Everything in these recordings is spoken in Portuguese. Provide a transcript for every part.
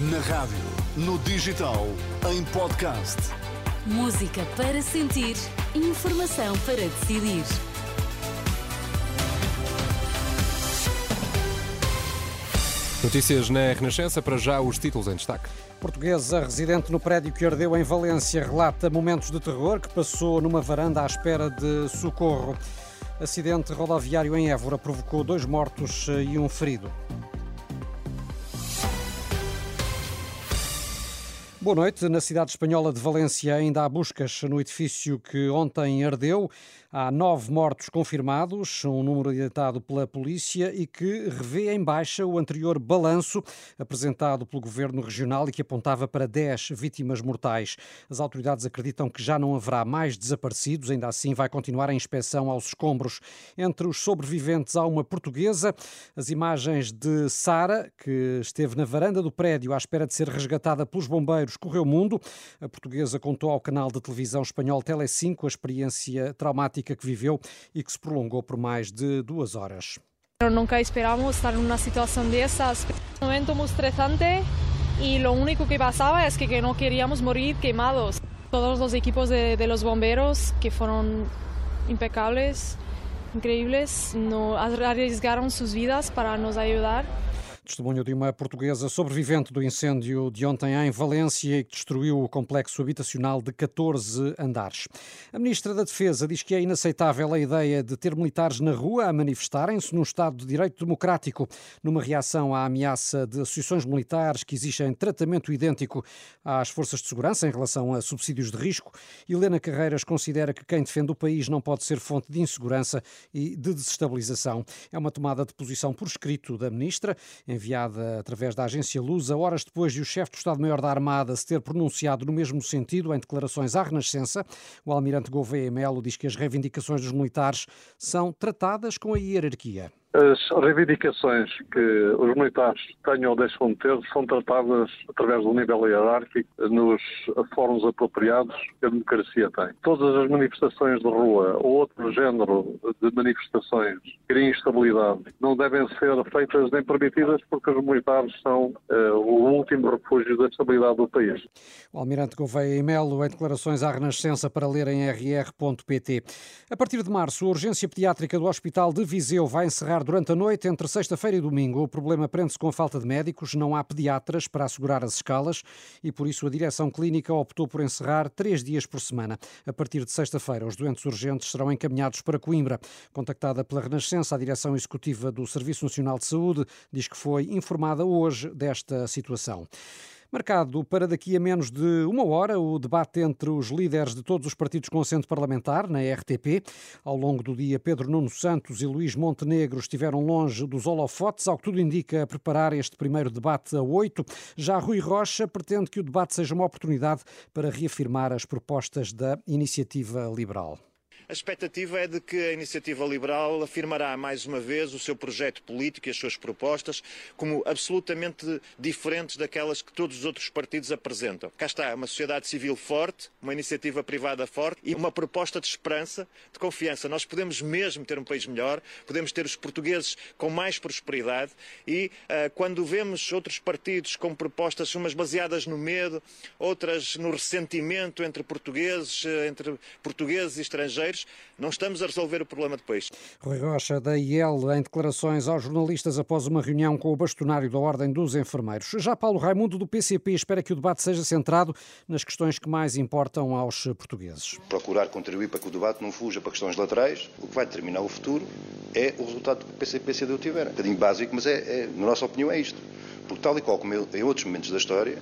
Na rádio, no digital, em podcast. Música para sentir, informação para decidir. Notícias na Renascença, para já os títulos em destaque. Portuguesa residente no prédio que ardeu em Valência relata momentos de terror que passou numa varanda à espera de socorro. Acidente rodoviário em Évora provocou dois mortos e um ferido. Boa noite. Na cidade espanhola de Valência ainda há buscas no edifício que ontem ardeu. Há nove mortos confirmados, um número identificado pela polícia e que revê em baixa o anterior balanço apresentado pelo governo regional e que apontava para dez vítimas mortais. As autoridades acreditam que já não haverá mais desaparecidos, ainda assim vai continuar a inspeção aos escombros. Entre os sobreviventes há uma portuguesa. As imagens de Sara, que esteve na varanda do prédio à espera de ser resgatada pelos bombeiros, correu mundo. A portuguesa contou ao canal de televisão espanhol Tele5 a experiência traumática que viveu e que se prolongou por mais de duas horas. Nunca esperamos estar numa situação dessas. Um momento muito estressante e o único que passava é que não queríamos morrer queimados. Todos os equipos de, de los bomberos que foram impecáveis, incríveis, arriesgaram suas vidas para nos ajudar. Testemunho de uma portuguesa sobrevivente do incêndio de ontem em Valência e que destruiu o complexo habitacional de 14 andares. A Ministra da Defesa diz que é inaceitável a ideia de ter militares na rua a manifestarem-se num Estado de Direito Democrático, numa reação à ameaça de associações militares que exigem tratamento idêntico às forças de segurança em relação a subsídios de risco. Helena Carreiras considera que quem defende o país não pode ser fonte de insegurança e de desestabilização. É uma tomada de posição por escrito da Ministra enviada através da agência Lusa, horas depois de o chefe do Estado-Maior da Armada se ter pronunciado no mesmo sentido em declarações à Renascença. O almirante Gouveia Melo diz que as reivindicações dos militares são tratadas com a hierarquia. As reivindicações que os militares tenham ou deixam de ter são tratadas através do nível hierárquico nos fóruns apropriados que a democracia tem. Todas as manifestações de rua ou outro género de manifestações que criem instabilidade não devem ser feitas nem permitidas porque os militares são uh, o último refúgio da estabilidade do país. O Almirante Gouveia e Melo em declarações à Renascença para ler em rr.pt. A partir de março, a urgência pediátrica do Hospital de Viseu vai encerrar durante a noite entre sexta-feira e domingo. O problema prende-se com a falta de médicos, não há pediatras para assegurar as escalas e por isso a direção clínica optou por encerrar três dias por semana. A partir de sexta-feira, os doentes urgentes serão encaminhados para Coimbra. Contactada pela Renascença, a direção executiva do Serviço Nacional de Saúde diz que foi informada hoje desta situação. Marcado para daqui a menos de uma hora o debate entre os líderes de todos os partidos com assento parlamentar na RTP. Ao longo do dia, Pedro Nuno Santos e Luís Montenegro estiveram longe dos holofotes, ao que tudo indica a preparar este primeiro debate a oito. Já Rui Rocha pretende que o debate seja uma oportunidade para reafirmar as propostas da iniciativa liberal. A expectativa é de que a Iniciativa Liberal afirmará mais uma vez o seu projeto político e as suas propostas como absolutamente diferentes daquelas que todos os outros partidos apresentam. Cá está uma sociedade civil forte, uma iniciativa privada forte e uma proposta de esperança, de confiança. Nós podemos mesmo ter um país melhor, podemos ter os portugueses com mais prosperidade e uh, quando vemos outros partidos com propostas, umas baseadas no medo, outras no ressentimento entre portugueses, entre portugueses e estrangeiros, não estamos a resolver o problema depois. Rui Rocha, da IEL, em declarações aos jornalistas após uma reunião com o bastonário da Ordem dos Enfermeiros. Já Paulo Raimundo, do PCP, espera que o debate seja centrado nas questões que mais importam aos portugueses. Procurar contribuir para que o debate não fuja para questões laterais. O que vai determinar o futuro é o resultado que o PCP-CDU tiver. Um bocadinho básico, mas é, é, na nossa opinião é isto. Porque tal e qual como em outros momentos da história,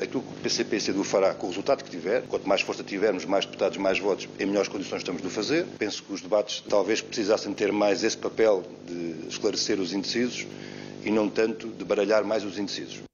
aquilo que o PCP e CDU fará com o resultado que tiver, quanto mais força tivermos, mais deputados, mais votos, em melhores condições estamos de o fazer. Penso que os debates talvez precisassem ter mais esse papel de esclarecer os indecisos e não tanto de baralhar mais os indecisos.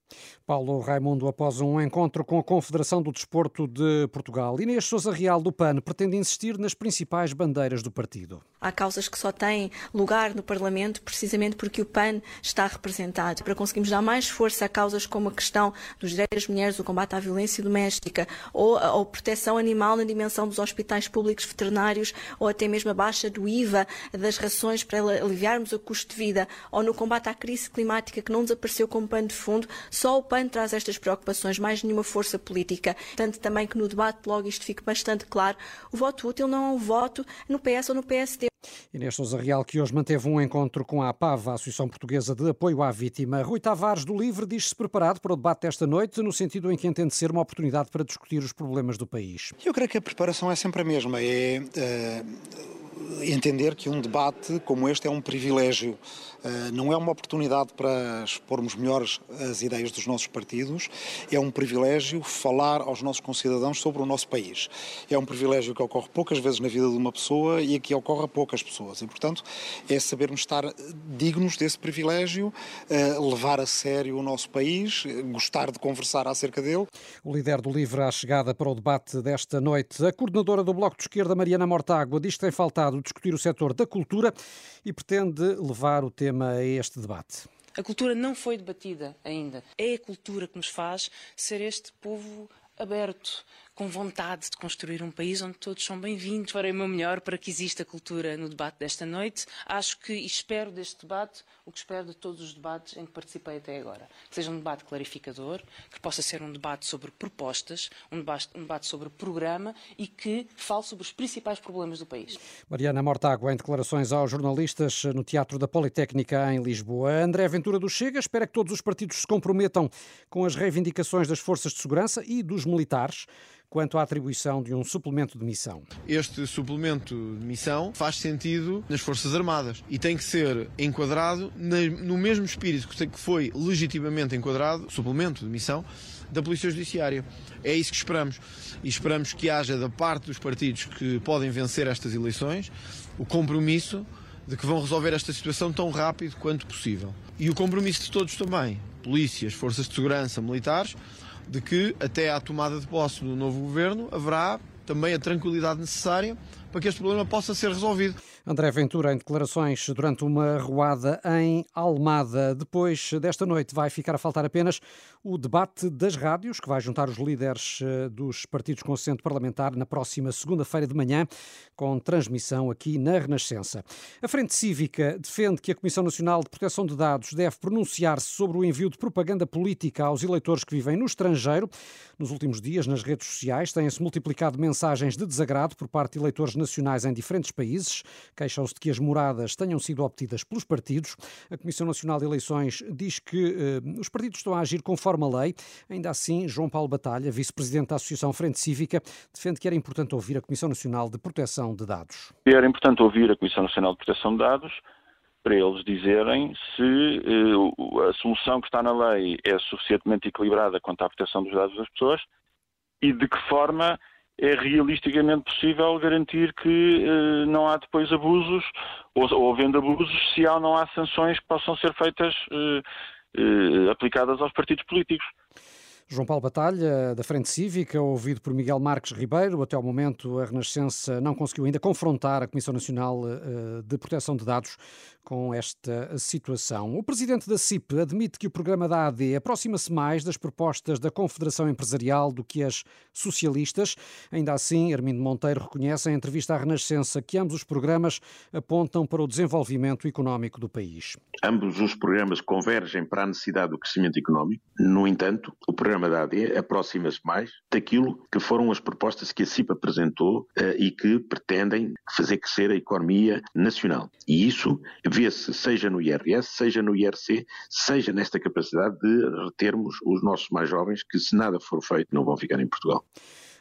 Paulo Raimundo, após um encontro com a Confederação do Desporto de Portugal. Inês Sousa Real do PAN pretende insistir nas principais bandeiras do partido. Há causas que só têm lugar no Parlamento precisamente porque o PAN está representado. Para conseguirmos dar mais força a causas como a questão dos direitos das mulheres, o combate à violência doméstica ou a, proteção animal na dimensão dos hospitais públicos veterinários ou até mesmo a baixa do IVA das rações para aliviarmos o custo de vida ou no combate à crise climática que não desapareceu como pano de fundo, só o PAN PAN traz estas preocupações, mais nenhuma força política. Tanto também que no debate logo isto fique bastante claro. O voto útil não é um voto no PS ou no PSD. Inês Sousa Real, que hoje manteve um encontro com a APAV, a Associação Portuguesa de Apoio à Vítima. Rui Tavares, do Livre, diz-se preparado para o debate desta noite, no sentido em que entende ser uma oportunidade para discutir os problemas do país. Eu creio que a preparação é sempre a mesma. É. Uh entender que um debate como este é um privilégio, eh, não é uma oportunidade para expormos melhores as ideias dos nossos partidos, é um privilégio falar aos nossos concidadãos sobre o nosso país. É um privilégio que ocorre poucas vezes na vida de uma pessoa e que ocorre a poucas pessoas. E, portanto, é sabermos estar dignos desse privilégio, eh, levar a sério o nosso país, gostar de conversar acerca dele. O líder do LIVRE à chegada para o debate desta noite. A coordenadora do Bloco de Esquerda, Mariana Mortágua, diz que tem faltado discutir o setor da cultura e pretende levar o tema a este debate. A cultura não foi debatida ainda. É a cultura que nos faz ser este povo aberto, com vontade de construir um país onde todos são bem-vindos. Farei o meu melhor para que exista cultura no debate desta noite. Acho que e espero deste debate o que espero de todos os debates em que participei até agora. Que seja um debate clarificador, que possa ser um debate sobre propostas, um debate, um debate sobre programa e que fale sobre os principais problemas do país. Mariana Mortágua, em declarações aos jornalistas no Teatro da Politécnica em Lisboa. André Ventura do Chega espera que todos os partidos se comprometam com as reivindicações das forças de segurança e dos militares quanto à atribuição de um suplemento de missão. Este suplemento de missão faz sentido nas Forças Armadas e tem que ser enquadrado no mesmo espírito que foi legitimamente enquadrado, suplemento de missão, da Polícia Judiciária. É isso que esperamos. E esperamos que haja da parte dos partidos que podem vencer estas eleições o compromisso de que vão resolver esta situação tão rápido quanto possível. E o compromisso de todos também, polícias, forças de segurança, militares, de que até à tomada de posse do novo governo haverá também a tranquilidade necessária para que este problema possa ser resolvido. André Ventura, em declarações durante uma ruada em Almada. Depois desta noite vai ficar a faltar apenas o debate das rádios, que vai juntar os líderes eh, dos partidos com assento parlamentar na próxima segunda-feira de manhã, com transmissão aqui na Renascença. A Frente Cívica defende que a Comissão Nacional de Proteção de Dados deve pronunciar-se sobre o envio de propaganda política aos eleitores que vivem no estrangeiro. Nos últimos dias, nas redes sociais, têm-se multiplicado mensagens de desagrado por parte de eleitores nacionais em diferentes países queixam-se de que as moradas tenham sido obtidas pelos partidos. A Comissão Nacional de Eleições diz que eh, os partidos estão a agir conforme a lei. Ainda assim, João Paulo Batalha, vice-presidente da Associação Frente Cívica, defende que era importante ouvir a Comissão Nacional de Proteção de Dados. Era importante ouvir a Comissão Nacional de Proteção de Dados para eles dizerem se eh, a solução que está na lei é suficientemente equilibrada quanto à proteção dos dados das pessoas e de que forma é realisticamente possível garantir que eh, não há depois abusos, ou, havendo abusos, se há não há sanções que possam ser feitas, eh, eh, aplicadas aos partidos políticos. João Paulo Batalha, da Frente Cívica, ouvido por Miguel Marques Ribeiro. Até ao momento, a Renascença não conseguiu ainda confrontar a Comissão Nacional de Proteção de Dados com esta situação. O presidente da CIP admite que o programa da AD aproxima-se mais das propostas da Confederação Empresarial do que as socialistas. Ainda assim, Armindo Monteiro reconhece em entrevista à Renascença que ambos os programas apontam para o desenvolvimento económico do país. Ambos os programas convergem para a necessidade do crescimento económico. No entanto, o programa da AD aproxima-se mais daquilo que foram as propostas que a CIP apresentou eh, e que pretendem fazer crescer a economia nacional. E isso vê-se seja no IRS, seja no IRC, seja nesta capacidade de retermos os nossos mais jovens que, se nada for feito, não vão ficar em Portugal.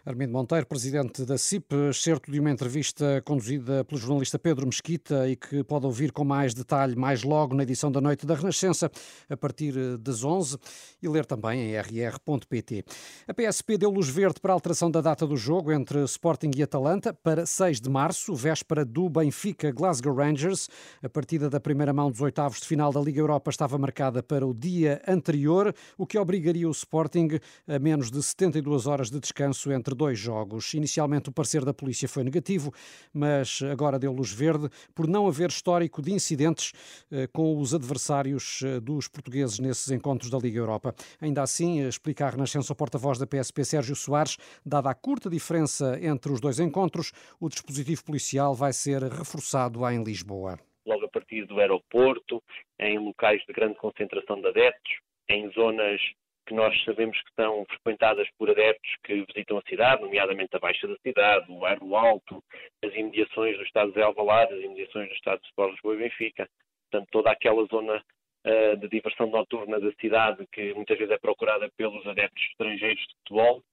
Armindo Monteiro, presidente da CIP, certo de uma entrevista conduzida pelo jornalista Pedro Mesquita e que pode ouvir com mais detalhe mais logo na edição da Noite da Renascença, a partir das 11 e ler também em rr.pt. A PSP deu luz verde para a alteração da data do jogo entre Sporting e Atalanta para 6 de março, véspera do Benfica Glasgow Rangers. A partida da primeira mão dos oitavos de final da Liga Europa estava marcada para o dia anterior, o que obrigaria o Sporting a menos de 72 horas de descanso entre dois jogos. Inicialmente o parecer da polícia foi negativo, mas agora deu luz verde por não haver histórico de incidentes eh, com os adversários eh, dos portugueses nesses encontros da Liga Europa. Ainda assim, explica a Renascença o porta-voz da PSP Sérgio Soares, dada a curta diferença entre os dois encontros, o dispositivo policial vai ser reforçado em Lisboa. Logo a partir do aeroporto, em locais de grande concentração de adeptos, em zonas que nós sabemos que são frequentadas por adeptos que visitam a cidade, nomeadamente a Baixa da cidade, o Bairro Alto, as imediações do Estado de Alvalade, as imediações do Estado de Sport Lisboa e Benfica. Portanto, toda aquela zona uh, de diversão noturna da cidade que muitas vezes é procurada pelos adeptos estrangeiros de futebol,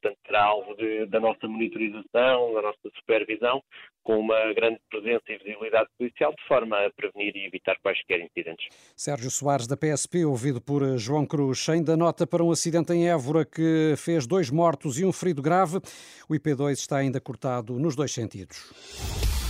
portanto será alvo de, da nossa monitorização, da nossa supervisão, com uma grande presença e visibilidade policial, de forma a prevenir e evitar quaisquer incidentes. Sérgio Soares, da PSP, ouvido por João Cruz, ainda nota para um acidente em Évora que fez dois mortos e um ferido grave. O IP2 está ainda cortado nos dois sentidos.